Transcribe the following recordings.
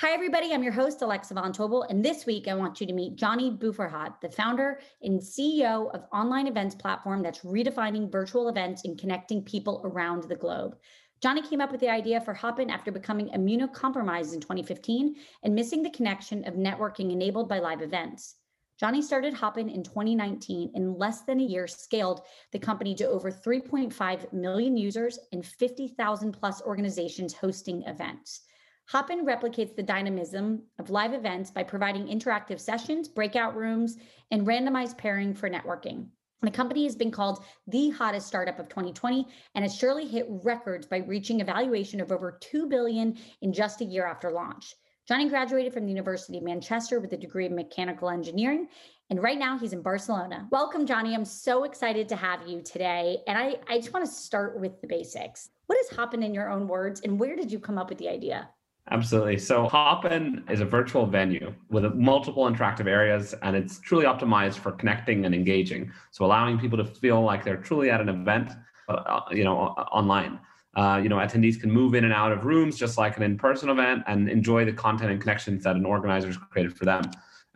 Hi, everybody. I'm your host, Alexa Von Tobel. And this week, I want you to meet Johnny Boufarhat, the founder and CEO of online events platform that's redefining virtual events and connecting people around the globe. Johnny came up with the idea for Hopin after becoming immunocompromised in 2015 and missing the connection of networking enabled by live events. Johnny started Hopin in 2019. In less than a year, scaled the company to over 3.5 million users and 50,000 plus organizations hosting events. Hopin replicates the dynamism of live events by providing interactive sessions, breakout rooms, and randomized pairing for networking. The company has been called the hottest startup of 2020 and has surely hit records by reaching a valuation of over 2 billion in just a year after launch. Johnny graduated from the University of Manchester with a degree in mechanical engineering. And right now he's in Barcelona. Welcome, Johnny. I'm so excited to have you today. And I, I just want to start with the basics. What is Hopin in your own words, and where did you come up with the idea? Absolutely. So Hopin is a virtual venue with multiple interactive areas, and it's truly optimized for connecting and engaging. So allowing people to feel like they're truly at an event, uh, you know, online. Uh, you know, attendees can move in and out of rooms just like an in-person event and enjoy the content and connections that an organizer has created for them.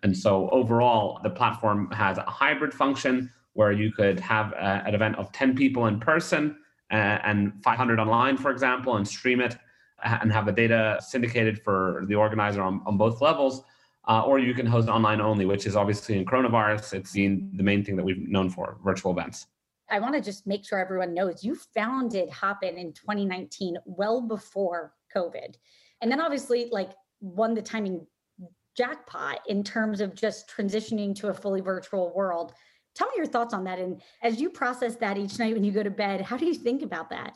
And so overall, the platform has a hybrid function where you could have a, an event of 10 people in person uh, and 500 online, for example, and stream it and have the data syndicated for the organizer on, on both levels. Uh, or you can host online only, which is obviously in coronavirus, it's the, the main thing that we've known for virtual events. I want to just make sure everyone knows you founded Hopin in 2019, well before COVID. And then obviously, like, won the timing jackpot in terms of just transitioning to a fully virtual world. Tell me your thoughts on that. And as you process that each night when you go to bed, how do you think about that?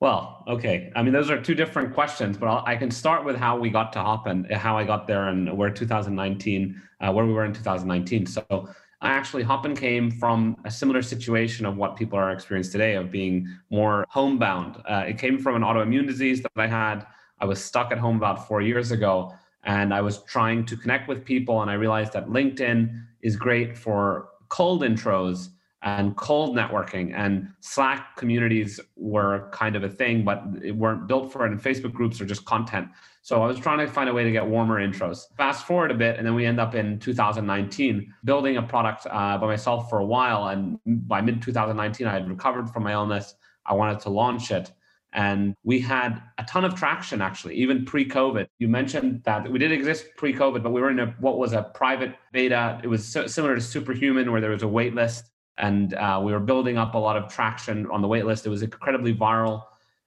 Well, okay. I mean, those are two different questions, but I'll, i can start with how we got to Hopin, how I got there, and where 2019, uh, where we were in 2019. So, I actually, Hopin came from a similar situation of what people are experiencing today, of being more homebound. Uh, it came from an autoimmune disease that I had. I was stuck at home about four years ago, and I was trying to connect with people, and I realized that LinkedIn is great for cold intros and cold networking. And slack communities were kind of a thing but it weren't built for it and facebook groups are just content. So i was trying to find a way to get warmer intros. Fast forward a bit and then we end up in 2019 building a product uh, by myself for a while and by mid 2019 i had recovered from my illness. I wanted to launch it and we had a ton of traction actually even pre-covid. You mentioned that we did exist pre-covid but we were in a what was a private beta. It was so, similar to superhuman where there was a wait list and uh, we were building up a lot of traction on the waitlist. It was incredibly viral,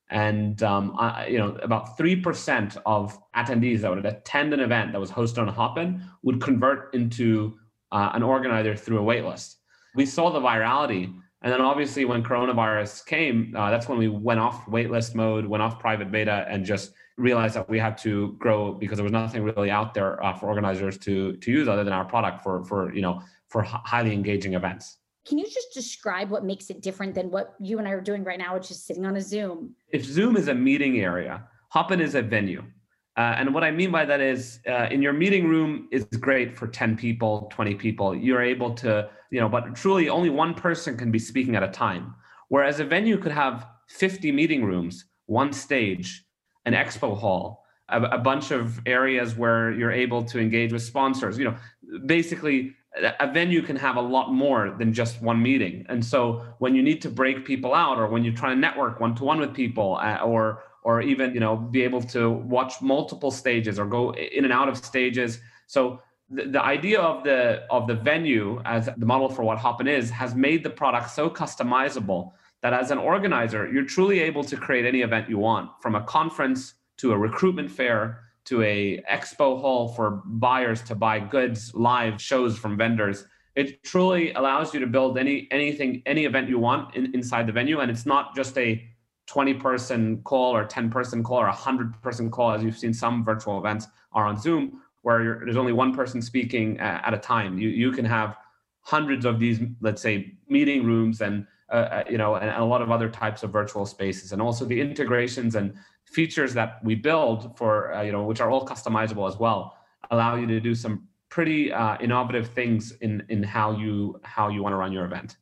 and um, I, you know about three percent of attendees that would attend an event that was hosted on Hopin would convert into uh, an organizer through a waitlist. We saw the virality, and then obviously when coronavirus came, uh, that's when we went off waitlist mode, went off private beta, and just realized that we had to grow because there was nothing really out there uh, for organizers to to use other than our product for for you know for highly engaging events. Can you just describe what makes it different than what you and I are doing right now, which is sitting on a Zoom? If Zoom is a meeting area, Hopin is a venue. Uh, and what I mean by that is, uh, in your meeting room is great for 10 people, 20 people. You're able to, you know, but truly only one person can be speaking at a time. Whereas a venue could have 50 meeting rooms, one stage, an expo hall, a, a bunch of areas where you're able to engage with sponsors. You know, basically a venue can have a lot more than just one meeting. And so when you need to break people out or when you're trying to network one to one with people uh, or or even you know be able to watch multiple stages or go in and out of stages. So the, the idea of the of the venue as the model for what Hopin is has made the product so customizable that as an organizer, you're truly able to create any event you want, from a conference to a recruitment fair to a expo hall for buyers to buy goods, live shows from vendors. It truly allows you to build any anything, any event you want in, inside the venue, and it's not just a 20 person call or 10 person call or 100 person call, as you've seen some virtual events are on Zoom, where there's only one person speaking uh, at a time. You you can have hundreds of these, let's say, meeting rooms and uh, uh, you know, and, and, a lot of other types of virtual spaces, and also the integrations and features that we build for, uh, you know, which are all customizable as well, allow you to do some pretty uh, innovative things in in how you how you want to run your event.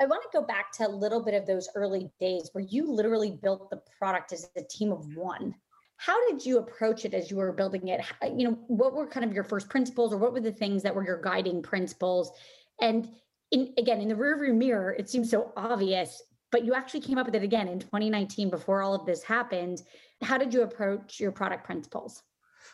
I want to go back to a little bit of those early days where you literally built the product as a team of one. How did you approach it as you were building it? You know, what were kind of your first principles, or what were the things that were your guiding principles? And in again in the rearview mirror, it seems so obvious, but you actually came up with it again in 2019 before all of this happened. How did you approach your product principles?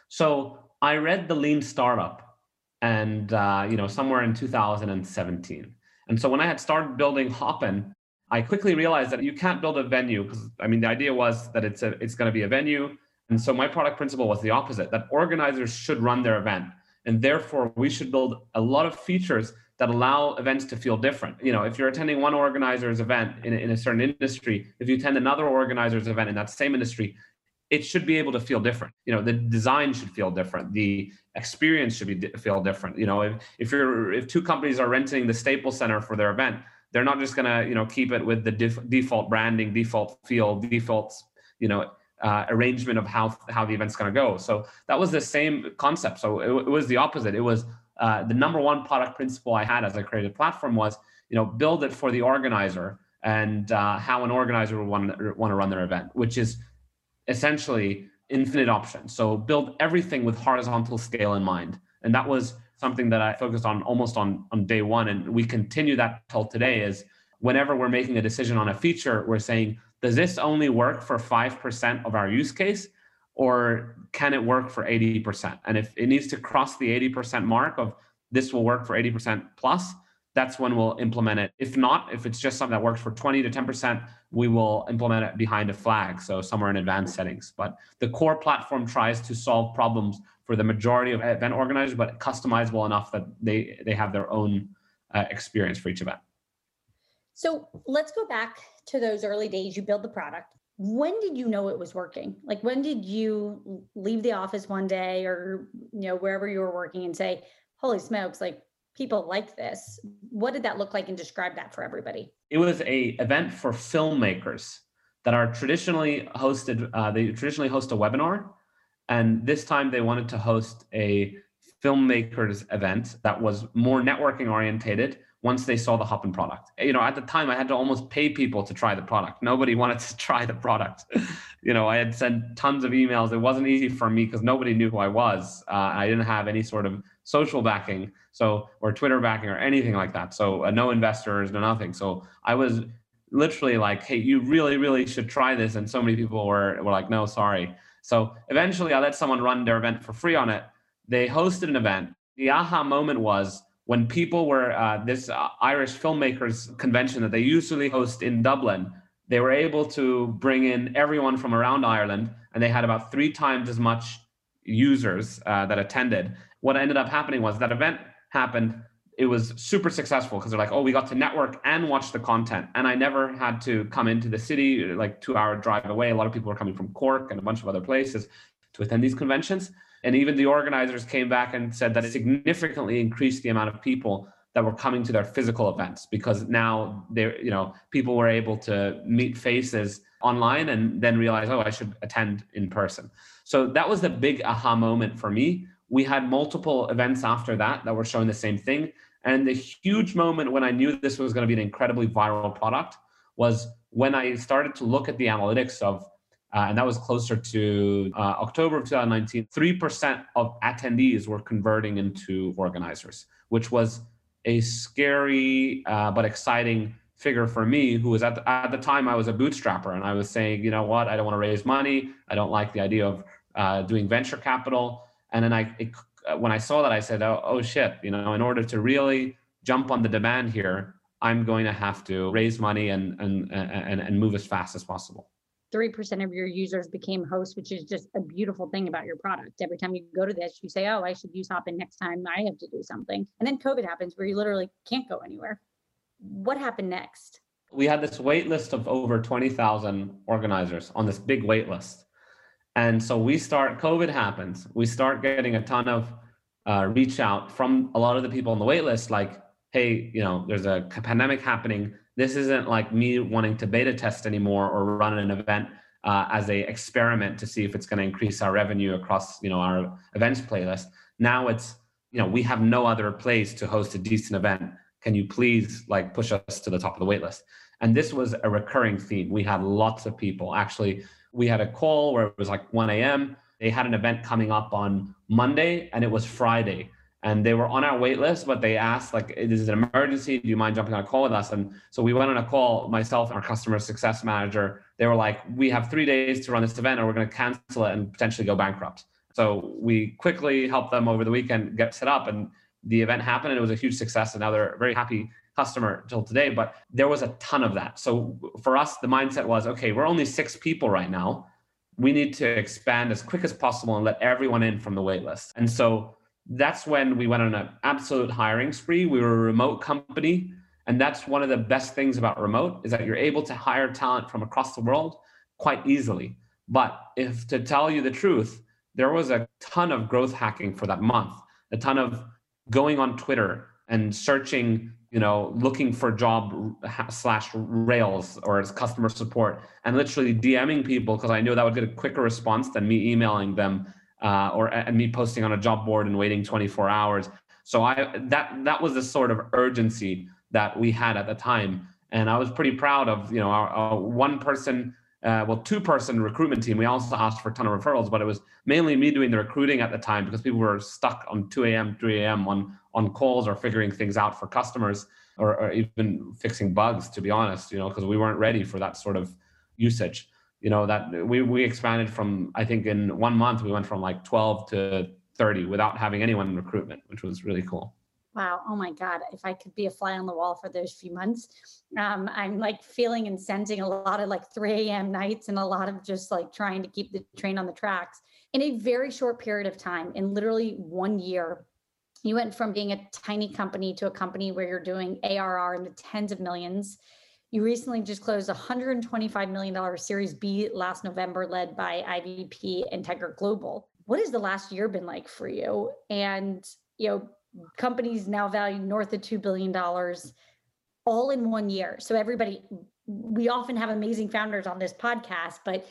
So I read the Lean Startup, and uh, you know somewhere in 2017. And so when I had started building Hopin, I quickly realized that you can't build a venue because I mean the idea was that it's a it's going to be a venue. And so my product principle was the opposite that organizers should run their event. And therefore we should build a lot of features that allow events to feel different. You know, if you're attending one organizer's event in in a certain industry, if you attend another organizer's event in that same industry, it should be able to feel different. You know, the design should feel different. The experience should be feel different. You know, if if you're if two companies are renting the Staples Center for their event, they're not just gonna you know keep it with the def- default branding, default feel, default you know uh, arrangement of how how the event's gonna go. So that was the same concept. So it, it was the opposite. It was uh, the number one product principle I had as I created the platform was, you know, build it for the organizer and uh, how an organizer would want, want to run their event, which is essentially infinite options. So build everything with horizontal scale in mind. And that was something that I focused on almost on, on day one. And we continue that till today is whenever we're making a decision on a feature, we're saying, does this only work for 5% of our use case? Or can it work for 80%? And if it needs to cross the 80% mark of this will work for 80% plus, that's when we'll implement it. If not, if it's just something that works for 20 to 10%, we will implement it behind a flag, so somewhere in advanced settings. But the core platform tries to solve problems for the majority of event organizers, but customizable enough that they they have their own uh, experience for each event. So let's go back to those early days. You build the product when did you know it was working? Like when did you leave the office one day or you know wherever you were working and say holy smokes like people like this. What did that look like and describe that for everybody? It was a event for filmmakers that are traditionally hosted uh, they traditionally host a webinar and this time they wanted to host a filmmakers event that was more networking orientated once they saw the Hopin product. You know, at the time I had to almost pay people to try the product. Nobody wanted to try the product. you know, I had sent tons of emails. It wasn't easy for me because nobody knew who I was. Uh, I didn't have any sort of social backing, so or Twitter backing or anything like that. So uh, no investors, no nothing. So I was literally like, "Hey, you really, really should try this." And so many people were were like, "No, sorry." So eventually, I let someone run their event for free on it. They hosted an event. The aha moment was when people were uh, this uh, Irish filmmakers convention that they usually host in Dublin, they were able to bring in everyone from around Ireland, and they had about three times as much users uh, that attended. What ended up happening was that event happened. It was super successful because they're like, oh, we got to network and watch the content. And I never had to come into the city, like two hour drive away. A lot of people were coming from Cork and a bunch of other places to attend these conventions. And even the organizers came back and said that it significantly increased the amount of people that were coming to their physical events because now they you know people were able to meet faces online and then realize oh I should attend in person. So that was the big aha moment for me. We had multiple events after that that were showing the same thing and the huge moment when I knew this was going to be an incredibly viral product was when I started to look at the analytics of uh, and that was closer to uh, October of 2019. 3% of attendees were converting into organizers, which was a scary uh, but exciting figure for me, who was at the, at the time I was a bootstrapper and I was saying, you know what, I don't want to raise money. I don't like the idea of uh, doing venture capital. And then I, it, uh, when I saw that, I said, oh, oh shit, you know, in order to really jump on the demand here, I'm going to have to raise money and and and, and move as fast as possible. 3% of your users became hosts, which is just a beautiful thing about your product. Every time you go to this, you say, Oh, I should use Hopin next time I have to do something. And then COVID happens where you literally can't go anywhere. What happened next? We had this wait list of over 20,000 organizers on this big wait list. And so we start, COVID happens. We start getting a ton of uh, reach out from a lot of the people on the wait list, like, hey, you know, there's a pandemic happening. This isn't like me wanting to beta test anymore or run an event uh, as a experiment to see if it's going to increase our revenue across, you know, our events playlist. Now it's, you know, we have no other place to host a decent event. Can you please like push us to the top of the wait list? And this was a recurring theme. We had lots of people actually we had a call where it was like 1 a.m. They had an event coming up on Monday and it was Friday. And they were on our wait list, but they asked, like, "This is an emergency? Do you mind jumping on a call with us? And so we went on a call, myself, our customer success manager. They were like, we have three days to run this event or we're going to cancel it and potentially go bankrupt. So we quickly helped them over the weekend get set up and the event happened and it was a huge success. And now they're very happy customer till today, but there was a ton of that. So for us, the mindset was okay, we're only six people right now. We need to expand as quick as possible and let everyone in from the waitlist. And so that's when we went on an absolute hiring spree. We were a remote company. And that's one of the best things about remote is that you're able to hire talent from across the world quite easily. But if to tell you the truth, there was a ton of growth hacking for that month, a ton of going on Twitter and searching you know, looking for job slash Rails or customer support and literally DMing people because I knew that would get a quicker response than me emailing them uh, or and me posting on a job board and waiting 24 hours. So I that that was the sort of urgency that we had at the time, and I was pretty proud of you know our, our one person. Uh, well, two person recruitment team. We also asked for a ton of referrals, but it was mainly me doing the recruiting at the time because people were stuck on 2 a.m., 3 a.m. on on calls or figuring things out for customers or, or even fixing bugs to be honest you know because we weren't ready for that sort of usage you know that we we expanded from i think in one month we went from like 12 to 30 without having anyone in recruitment which was really cool Wow. Oh my God. If I could be a fly on the wall for those few months, um, I'm like feeling and sensing a lot of like 3 a.m. nights and a lot of just like trying to keep the train on the tracks in a very short period of time. In literally one year, you went from being a tiny company to a company where you're doing ARR in the tens of millions. You recently just closed a $125 million Series B last November, led by IVP Integra Global. What has the last year been like for you? And, you know, companies now valued north of $2 billion all in one year. So, everybody, we often have amazing founders on this podcast, but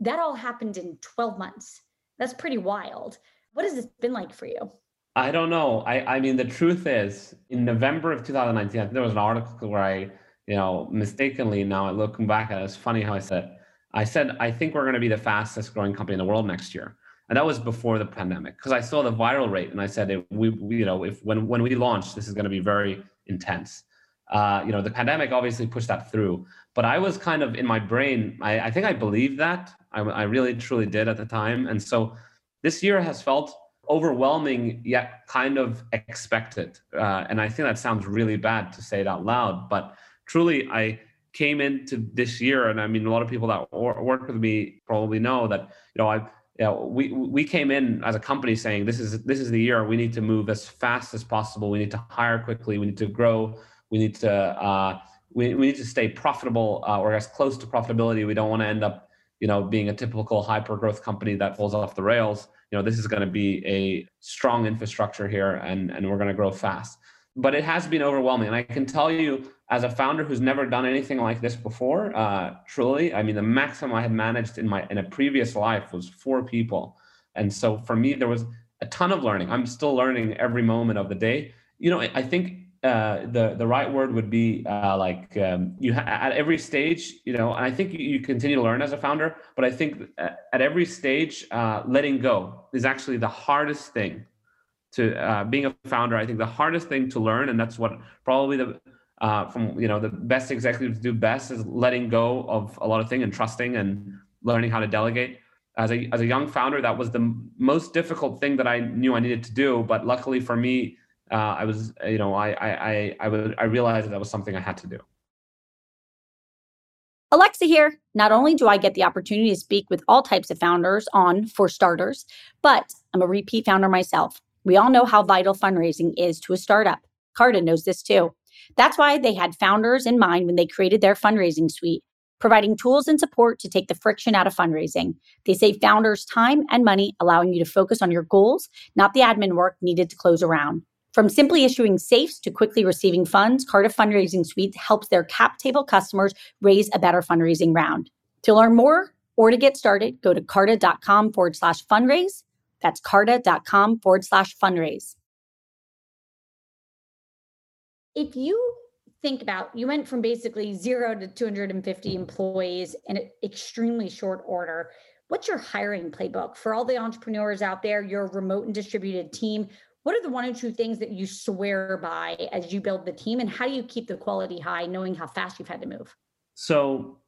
that all happened in 12 months. That's pretty wild. What has this been like for you? I don't know. I, I mean, the truth is, in November of 2019, I think there was an article where I, you know, mistakenly now I looking back at it, it's funny how I said, I said, I think we're going to be the fastest growing company in the world next year. And that was before the pandemic because I saw the viral rate and I said, we, we, you know, if when, when we launch, this is going to be very intense. Uh, you know, the pandemic obviously pushed that through, but I was kind of in my brain, I, I think I believed that. I, I really truly did at the time. And so this year has felt overwhelming yet kind of expected. Uh, and I think that sounds really bad to say it out loud, but truly, I came into this year, and I mean, a lot of people that work with me probably know that you know I. You know, we we came in as a company saying this is this is the year we need to move as fast as possible. We need to hire quickly. We need to grow. We need to uh, we, we need to stay profitable uh, or as close to profitability. We don't want to end up you know being a typical hyper growth company that falls off the rails you know this is going to be a strong infrastructure here and and we're going to grow fast but it has been overwhelming. And i can tell you as a founder who's never done anything like this before uh, truly i mean the maximum i had managed in my in a previous life was four people. And so for me there was a ton of learning. I'm still learning every moment of the day. You know i think uh, the the right word would be uh, like um, you ha- at every stage, you know. And I think you, you, continue to learn as a founder, but I think at every stage, uh, letting go is actually the hardest thing to uh, being a founder. I think the hardest thing to learn, and that's what probably the uh, from you know the best executives do best is letting go of a lot of things and trusting and learning how to delegate. as a as a young founder, that was the most difficult thing that I knew I needed to do. But luckily for me, uh, I was you know I I I I, would, I realized that, that was something I had to do. Alexa here. Not only do I get the opportunity to speak with all types of founders on For Starters, but I'm a repeat founder myself. We all know how vital fundraising is to a startup. Carta knows this too. That's why they had founders in mind when they created their fundraising suite, providing tools and support to take the friction out of fundraising. They save founders time and money, allowing you to focus on your goals, not the admin work needed to close a round. From simply issuing safes to quickly receiving funds, Carta Fundraising Suite helps their cap table customers raise a better fundraising round. To learn more or to get started, go to carta.com forward slash fundraise. That's carta.com forward slash fundraise. If you think about you went from basically zero to 250 employees in an extremely short order. What's your hiring playbook for all the entrepreneurs out there, your remote and distributed team? What are the one or two things that you swear by as you build the team, and how do you keep the quality high, knowing how fast you've had to move? So,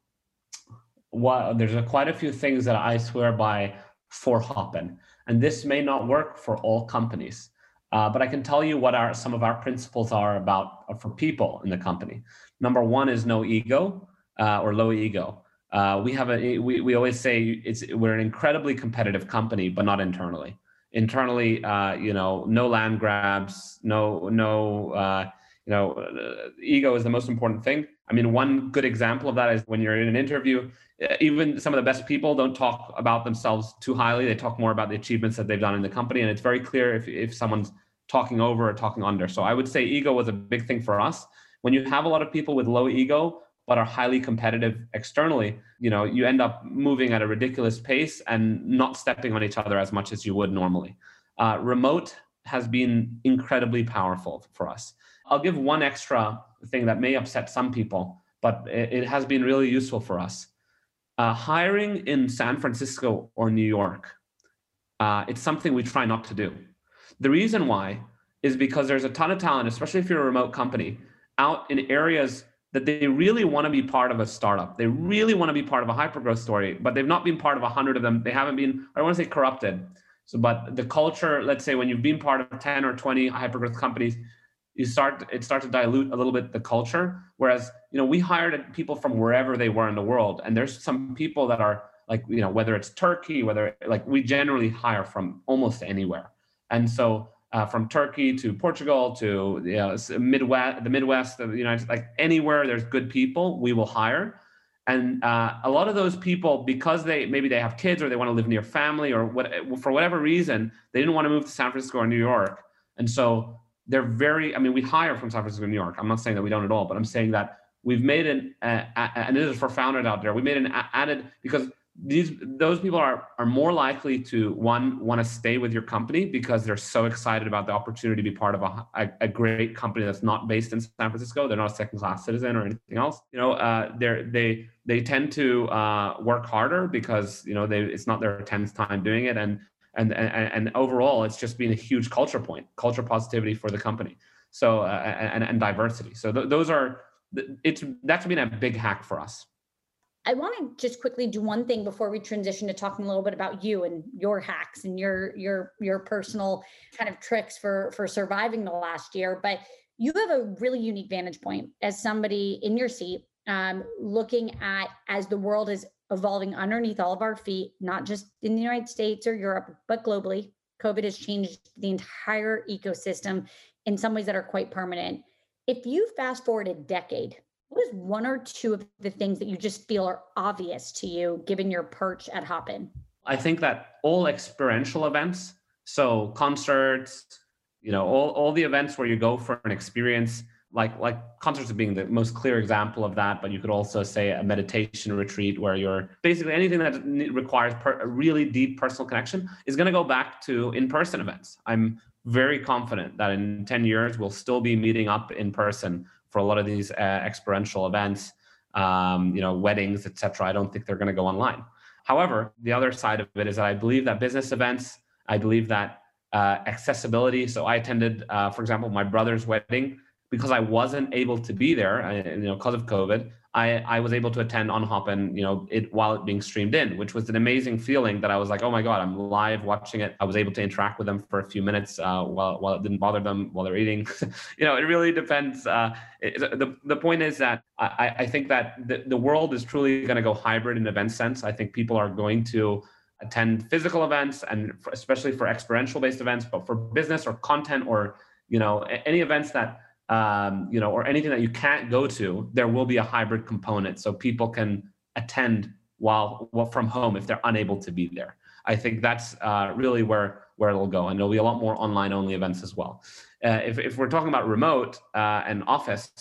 well, there's a, quite a few things that I swear by for Hopin, and this may not work for all companies. Uh, but I can tell you what our some of our principles are about uh, for people in the company. Number one is no ego uh, or low ego. Uh, we have a we, we always say it's we're an incredibly competitive company, but not internally internally, uh, you know, no land grabs, no, no, uh, you know, ego is the most important thing. I mean, one good example of that is when you're in an interview, uh, even some of the best people don't talk about themselves too highly. They talk more about the achievements that they've done in the company. And it's very clear if, if someone's talking over or talking under. So I would say ego was a big thing for us. When you have a lot of people with low ego, but are highly competitive externally, you know, you end up moving at a ridiculous pace and not stepping on each other as much as you would normally. Uh, remote has been incredibly powerful for us. I'll give one extra thing that may upset some people, but it, has been really useful for us. Uh, hiring in San Francisco or New York, uh, it's something we try not to do. The reason why is because there's a ton of talent, especially if you're a remote company, out in areas that they really want to be part of a startup. They really want to be part of a hypergrowth story, but they've not been part of a hundred of them. They haven't been, I don't want to say corrupted. So, but the culture, let's say when you've been part of 10 or 20 hypergrowth companies, you start, it starts to dilute a little bit the culture. Whereas, you know, we hired people from wherever they were in the world. And there's some people that are like, you know, whether it's Turkey, whether like we generally hire from almost anywhere. And so uh, from Turkey to Portugal to you know, Midwest, the Midwest, of the United States, like anywhere there's good people, we will hire. And uh, a lot of those people, because they maybe they have kids or they want to live near family or what, for whatever reason, they didn't want to move to San Francisco or New York. And so they're very, I mean, we hire from San Francisco, New York. I'm not saying that we don't at all, but I'm saying that we've made an, uh, and this is for founders out there, we made an added, because these those people are are more likely to one want to stay with your company because they're so excited about the opportunity to be part of a, a, a great company that's not based in San Francisco. They're not a second class citizen or anything else. You know, uh, they're they they tend to uh, work harder because you know they it's not their tenth time doing it, and and and, and overall it's just been a huge culture point, culture positivity for the company. So uh, and and diversity. So th- those are it's that's been a big hack for us. I want to just quickly do one thing before we transition to talking a little bit about you and your hacks and your your your personal kind of tricks for for surviving the last year. But you have a really unique vantage point as somebody in your seat, um, looking at as the world is evolving underneath all of our feet, not just in the United States or Europe, but globally. COVID has changed the entire ecosystem in some ways that are quite permanent. If you fast forward a decade what is one or two of the things that you just feel are obvious to you given your perch at Hopin? I think that all experiential events, so concerts, you know, all, all the events where you go for an experience, like like concerts being the most clear example of that, but you could also say a meditation retreat where you're basically anything that requires per, a really deep personal connection is going to go back to in-person events. I'm very confident that in 10 years we'll still be meeting up in person for a lot of these uh, experiential events, um, you know, weddings, etc. I don't think they're going to go online. However, the other side of it is that I believe that business events, I believe that uh, accessibility. So I attended, uh, for example, my brother's wedding. Because I wasn't able to be there, I, you know, because of COVID, I, I was able to attend on Hopin, you know, it while it being streamed in, which was an amazing feeling that I was like, oh my God, I'm live watching it. I was able to interact with them for a few minutes uh, while, while it didn't bother them while they're eating. you know, it really depends. Uh, it, the, the point is that I, I think that the, the world is truly going to go hybrid in event sense. I think people are going to attend physical events and especially for experiential based events, but for business or content or, you know, any events that um, you know, or anything that you can't go to, there will be a hybrid component so people can attend while, from home if they're unable to be there. I think that's uh, really where where it'll go, and there'll be a lot more online only events as well. Uh, if if we're talking about remote uh, and office,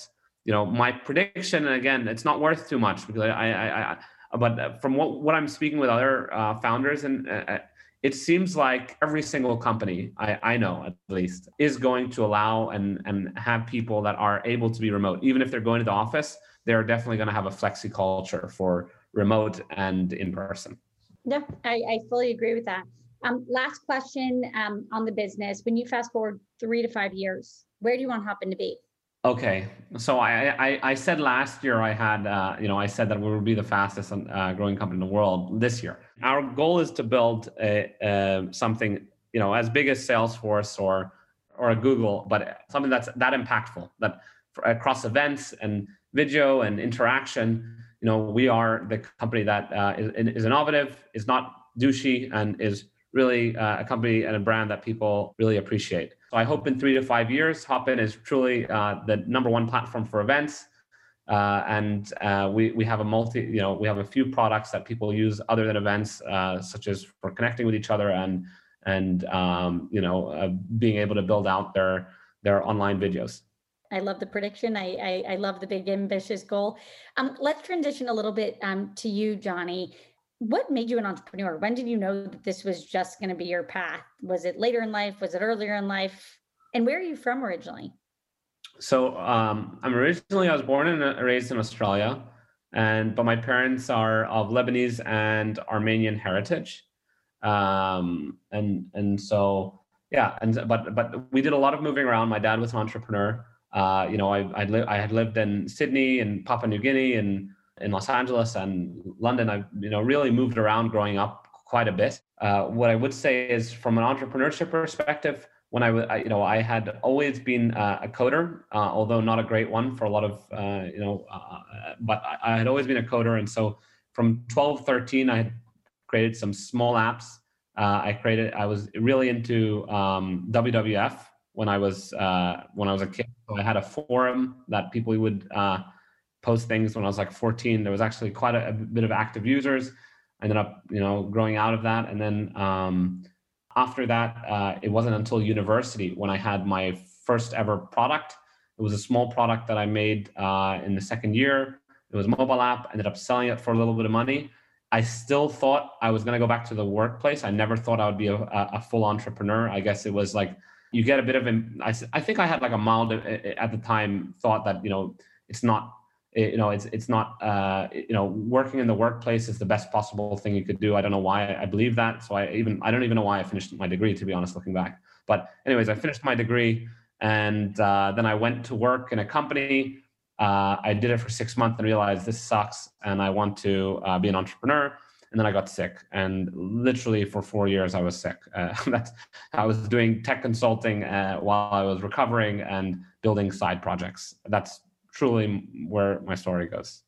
you know, my prediction, and again, it's not worth too much because I, I, I but from what what I'm speaking with other uh, founders and uh, it seems like every single company I, I know at least is going to allow and and have people that are able to be remote. Even if they're going to the office they're definitely going to have a flexi culture for remote and in person. Yeah i, I fully agree with that. Um, last question um, on the business. When you fast forward three to five years where do you want Hopin to be Okay, so I, I, I said last year I had uh, you know I said that we would be the fastest uh, growing company in the world this year. Our goal is to build a, a, something you know as big as Salesforce or or a Google, but something that's that impactful that across events and video and interaction. You know, we are the company that uh, is, is innovative, is not douchey, and is really uh, a company and a brand that people really appreciate. So I hope in three to five years, Hopin is truly uh, the number one platform for events. Uh, and uh, we, we have a multi, you know, we have a few products that people use other than events, uh, such as for connecting with each other and, and um, you know, uh, being able to build out their, their online videos. I love the prediction. I, I, I love the big ambitious goal. Um, let's transition a little bit um, to you, Johnny what made you an entrepreneur? When did you know that this was just going to be your path? Was it later in life? Was it earlier in life? And where are you from originally? So um, I'm originally I was born and uh, raised in Australia, and but my parents are of Lebanese and Armenian heritage, um, and and so yeah, and but but we did a lot of moving around. My dad was an entrepreneur. Uh, you know, I I, li- I had lived in Sydney and Papua New Guinea and in Los Angeles and London, I you know really moved around growing up quite a bit. Uh, what I would say is, from an entrepreneurship perspective, when I, I you know I had always been uh, a coder, uh, although not a great one for a lot of uh, you know, uh, but I, I, had always been a coder, and so from 12, 13, I had created some small apps. Uh, I created. I was really into um, WWF when I was when I was a kid. So I had a forum that people would post things when I was like 14. There was actually quite a, a bit of active users. I ended up, you know, growing out of that. And then um, after that, uh, it wasn't until university when I had my first ever product. It was a small product that I made uh, in the second year. It was a mobile app. Ended up selling it for a little bit of money. I still thought I was going to go back to the workplace. I never thought I would be a, a full entrepreneur. I guess it was like you get a bit of. I, I think I had like a mild uh, at the time thought that you know it's not you know it's it's not uh, you know working in the workplace is the best possible thing you could do. I don't know why i believe that. So i even i don't even know why i finished my degree to be honest looking back. But anyways i finished my degree and uh, then i went to work in a company. Uh, i did it for six months and realized this sucks and i want to uh, be an entrepreneur. And then i got sick and literally for four years i was sick. Uh, that's i was doing tech consulting uh, while i was recovering and building side projects. That's truly where my story goes.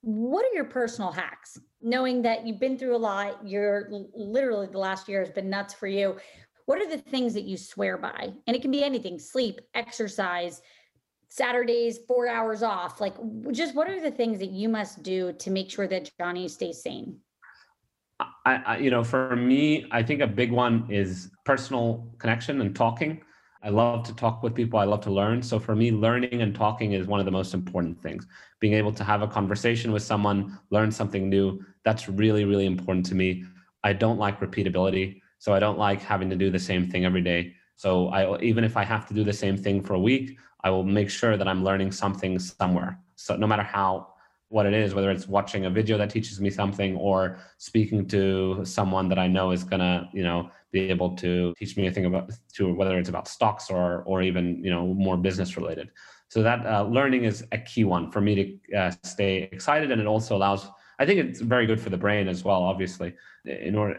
What are your personal hacks? Knowing that you've been through a lot, you're literally the last year has been nuts for you. What are the things that you swear by? And it can be anything sleep, exercise, Saturdays, four hours off. Like, just what are the things that you must do to make sure that Johnny stays sane? I, I, you know, for me, I think a big one is personal connection and talking. I love to talk with people. I love to learn. So for me, learning and talking is one of the most important things. Being able to have a conversation with someone, learn something new, that's really, really important to me. I don't like repeatability. So I don't like having to do the same thing every day. So I even if I have to do the same thing for a week, I will make sure that I'm learning something somewhere. So no matter how what it is, whether it's watching a video that teaches me something or speaking to someone that I know is gonna, you know, be able to teach me a thing about to whether it's about stocks or or even you know more business related. So that uh, learning is a key one for me to uh, stay excited, and it also allows. I think it's very good for the brain as well. Obviously, in order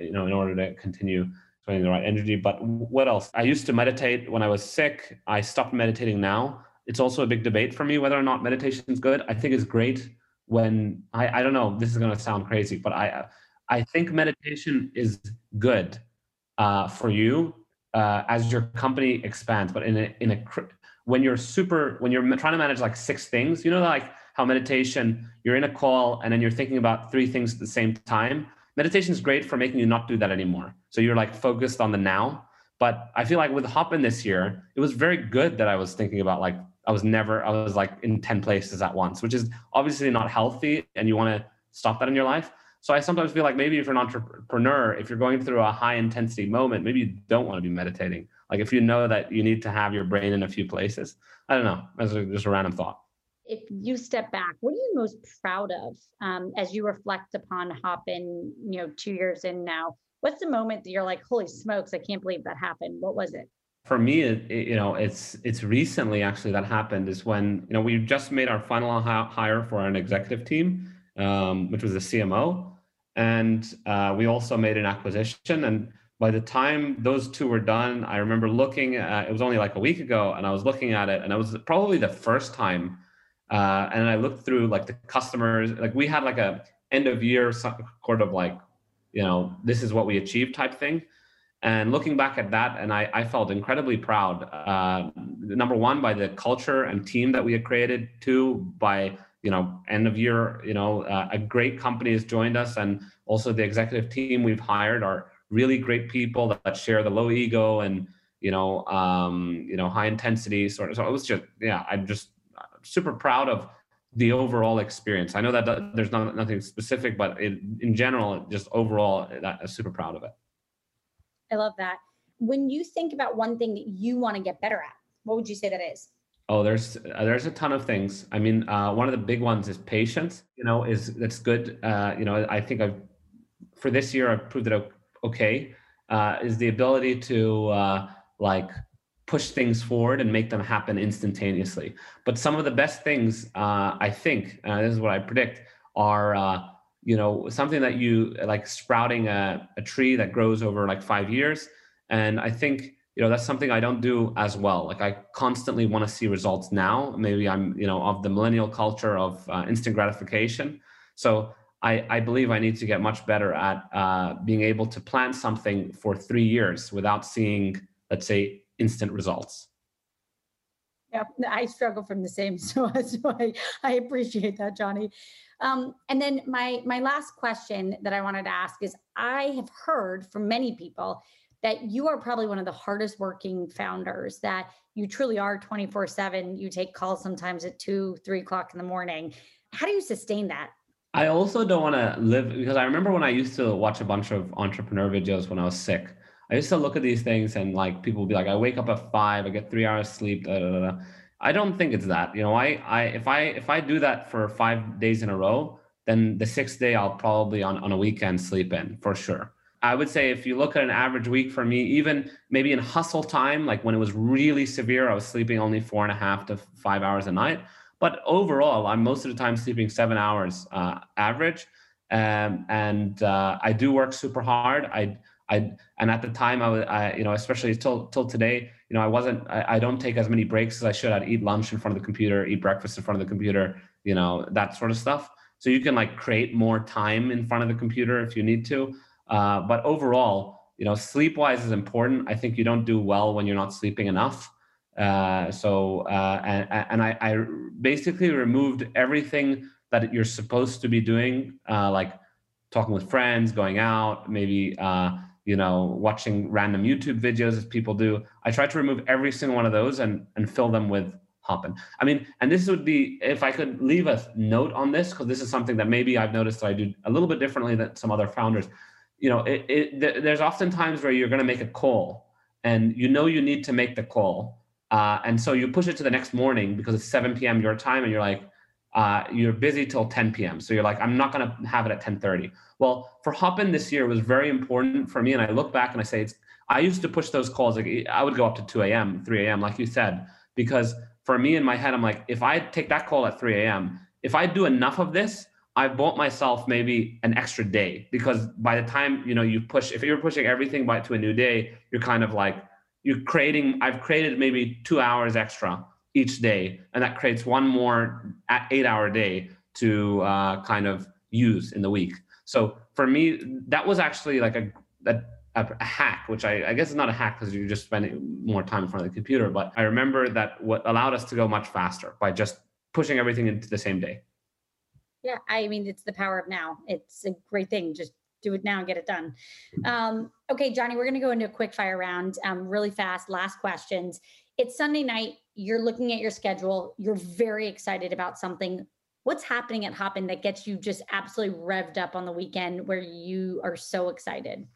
you know in order to continue getting the right energy. But what else? I used to meditate when I was sick. I stopped meditating now. It's also a big debate for me whether or not meditation is good. I think it's great when I, I don't know. This is going to sound crazy, but I I think meditation is good uh, for you uh, as your company expands. But in a in a when you're super when you're trying to manage like six things, you know, like how meditation you're in a call and then you're thinking about three things at the same time meditation is great for making you not do that anymore. So you're like focused on the now. But I feel like with Hopin this year, it was very good that I was thinking about like I was never I was like in 10 places at once, which is obviously not healthy and you want to stop that in your life. So I sometimes feel like maybe if you're an entrepreneur, if you're going through a high intensity moment, maybe you don't want to be meditating. Like if you know that you need to have your brain in a few places. I don't know. That's just a random thought if you step back, what are you most proud of um, as you reflect upon Hopin, you know, two years in now? What's the moment that you're like, holy smokes, I can't believe that happened? What was it? For me, it, it, you know, it's it's recently actually that happened is when you know we just made our final hire for an executive team, um, which was a CMO, and uh, we also made an acquisition. And by the time those two were done, I remember looking. At, it was only like a week ago, and I was looking at it, and it was probably the first time uh, and I looked through like the customers, like we had like a end of year sort of like, you know, this is what we achieved type thing. And looking back at that, and I, I felt incredibly proud. Uh, number one, by the culture and team that we had created. Two, by you know end of year, you know, uh, a great company has joined us, and also the executive team we've hired are really great people that, that share the low ego and you know um, you know high intensity sort of. So it was just yeah, I'm just super proud of the overall experience. I know that there's not nothing specific, but in, in general, just overall, I'm super proud of it. I love that. When you think about one thing that you want to get better at, what would you say that is? Oh, there's uh, there's a ton of things. I mean, uh, one of the big ones is patience. You know, is that's good. Uh, you know, I think I've for this year I've proved it okay. Uh, is the ability to uh, like push things forward and make them happen instantaneously. But some of the best things, uh, I think, this is what I predict, are uh, you know something that you like sprouting a, a tree that grows over like five years. And I think you know that's something I don't do as well. Like I constantly want to see results now. Maybe I'm you know of the millennial culture of uh, instant gratification. So I, I, believe I need to get much better at uh, being able to plant something for three years without seeing, let's say, instant results. Yeah, I struggle from the same, so, so I, I appreciate that, Johnny. Um, and then my my last question that I wanted to ask is: I have heard from many people that you are probably one of the hardest working founders. That you truly are twenty four seven. You take calls sometimes at two, three o'clock in the morning. How do you sustain that? I also don't want to live because I remember when I used to watch a bunch of entrepreneur videos when I was sick I used to look at these things and like people would be like, I wake up at five, I get three hours sleep. Da, da, da. I don't think it's that. You know, I, I if I if I do that for five days in a row, then the sixth day I'll probably on, on a weekend sleep in for sure. I would say if you look at an average week for me, even maybe in hustle time, like when it was really severe, I was sleeping only four and a half to five hours a night. But overall, I'm most of the time sleeping seven hours uh, average. Um, and uh, I do work super hard. I I and at the time I was I, you know especially till till today you know I wasn't I, I don't take as many breaks as I should. I'd eat lunch in front of the computer, eat breakfast in front of the computer, you know that sort of stuff. So you can like create more time in front of the computer if you need to. Uh, but overall, you know, sleep wise is important. I think you don't do well when you're not sleeping enough. Uh, so uh, and and I, I basically removed everything that you're supposed to be doing, uh, like talking with friends, going out, maybe uh, you know, watching random YouTube videos as people do. I try to remove every single one of those and and fill them with Hopin. I mean, and this would be if I could leave a note on this because this is something that maybe I've noticed that I do a little bit differently than some other founders. You know, it, it there's often times where you're going to make a call and you know you need to make the call, uh, and so you push it to the next morning because it's 7 p.m. your time, and you're like, uh, you're busy till 10 p.m. So you're like, I'm not going to have it at 10:30. Well, for Hopin this year was very important for me, and I look back and I say, it's. I used to push those calls like I would go up to 2 a.m., 3 a.m., like you said, because for me in my head, I'm like, if I take that call at 3 a.m., if I do enough of this, I bought myself maybe an extra day because by the time you know you push, if you're pushing everything by to a new day, you're kind of like you're creating. I've created maybe two hours extra each day, and that creates one more eight-hour day to uh, kind of use in the week. So for me, that was actually like a, a a, hack, which I, I, guess is not a hack because you're just spending more time in front of the computer. But I remember that what allowed us to go much faster by just pushing everything into the same day. Yeah, I mean, it's the power of now. It's a great thing. Just do it now and get it done. Um, okay, Johnny, we're going to go into a quick fire round um, really fast. Last questions. It's Sunday night. You're looking at your schedule. You're very excited about something. What's happening at Hopin that gets you just absolutely revved up on the weekend where you are so excited?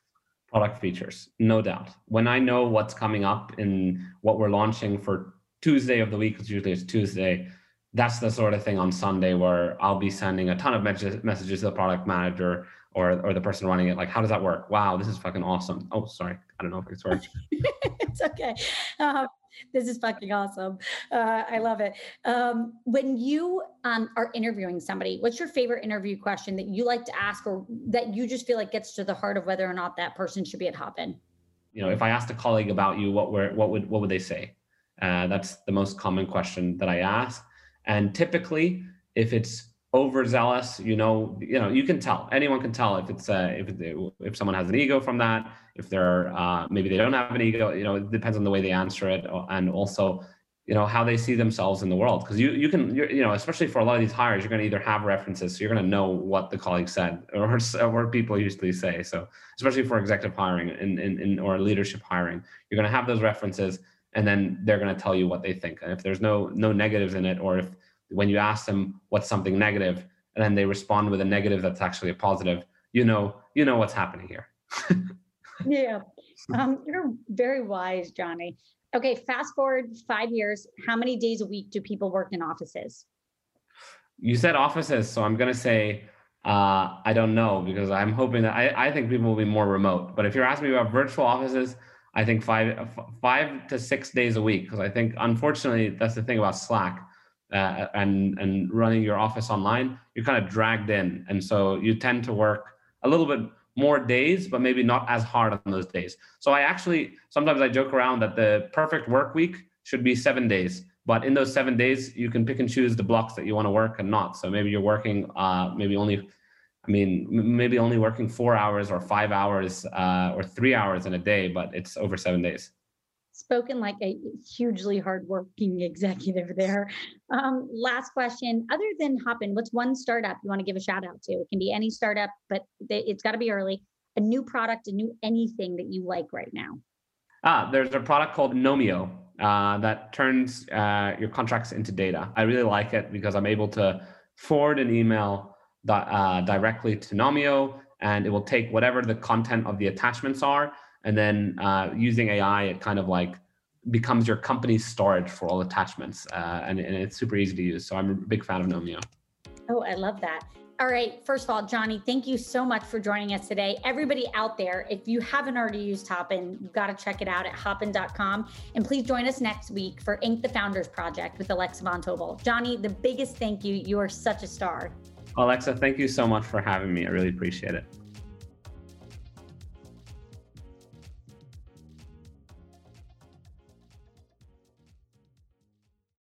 Product features, no doubt. When I know what's coming up in what we're launching for Tuesday of the week, because usually it's Tuesday, that's the sort of thing on Sunday where I'll be sending a ton of messages messages to the product manager or or the person running it. Like, how does that work? Wow, this is fucking awesome. Oh, sorry, I don't know if it's worked. it's okay. Um, this is fucking awesome. Uh, I love it. Um, when you um, are interviewing somebody, what's your favorite interview question that you like to ask, or that you just feel like gets to the heart of whether or not that person should be at Hopin? You know, if I asked a colleague about you, what were what would what would they say? Uh, that's the most common question that I ask and typically, if it's overzealous, you know, you know, you can tell. Anyone can tell if it's uh, if if someone has an ego from that. If they're uh, maybe they don't have an ego. You know, it depends on the way they answer it, and also, you know, how they see themselves in the world. Because you you can you know, especially for a lot of these hires, you're going to either have references, so you're going to know what the colleague said or or people usually say. So especially for executive hiring in, in, in or leadership hiring, you're going to have those references and then they're going to tell you what they think. And if there's no no negatives in it, or if when you ask them what's something negative, and then they respond with a negative that's actually a positive, you know you know what's happening here. yeah, um, you're very wise, Johnny. Okay, fast forward five years. How many days a week do people work in offices? You said offices, so I'm going to say uh, I don't know because I'm hoping that I, I think people will be more remote. But if you're asking me about virtual offices, I think five five to six days a week because I think unfortunately that's the thing about Slack uh, and and running your office online you're kind of dragged in. And so you tend to work a little bit more days but maybe not as hard on those days. So I actually sometimes I joke around that the perfect work week should be seven days but in those seven days you can pick and choose the blocks that you want to work and not. So maybe you're working uh, maybe only I mean, maybe only working four hours or five hours uh, or three hours in a day, but it's over seven days. Spoken like a hugely hardworking executive there. Um, last question. Other than Hopin, what's one startup you want to give a shout out to? It can be any startup, but it's got to be early. A new product, a new anything that you like right now. Ah, there's a product called Nomio uh, that turns uh, your contracts into data. I really like it because I'm able to forward an email uh, directly to Nomio, and it will take whatever the content of the attachments are, and then uh, using AI, it kind of like becomes your company's storage for all attachments, uh, and, and, it's super easy to use. So I'm a big fan of Nomio. Oh, I love that. All right. First of all, Johnny, thank you so much for joining us today. Everybody out there, if you haven't already used Hopin, you've got to check it out at hopin.com. And please join us next week for Inc. the Founders Project with Alexa Von Tobel. Johnny, the biggest thank you. You are such a star. Alexa, thank you so much for having me. I really appreciate it.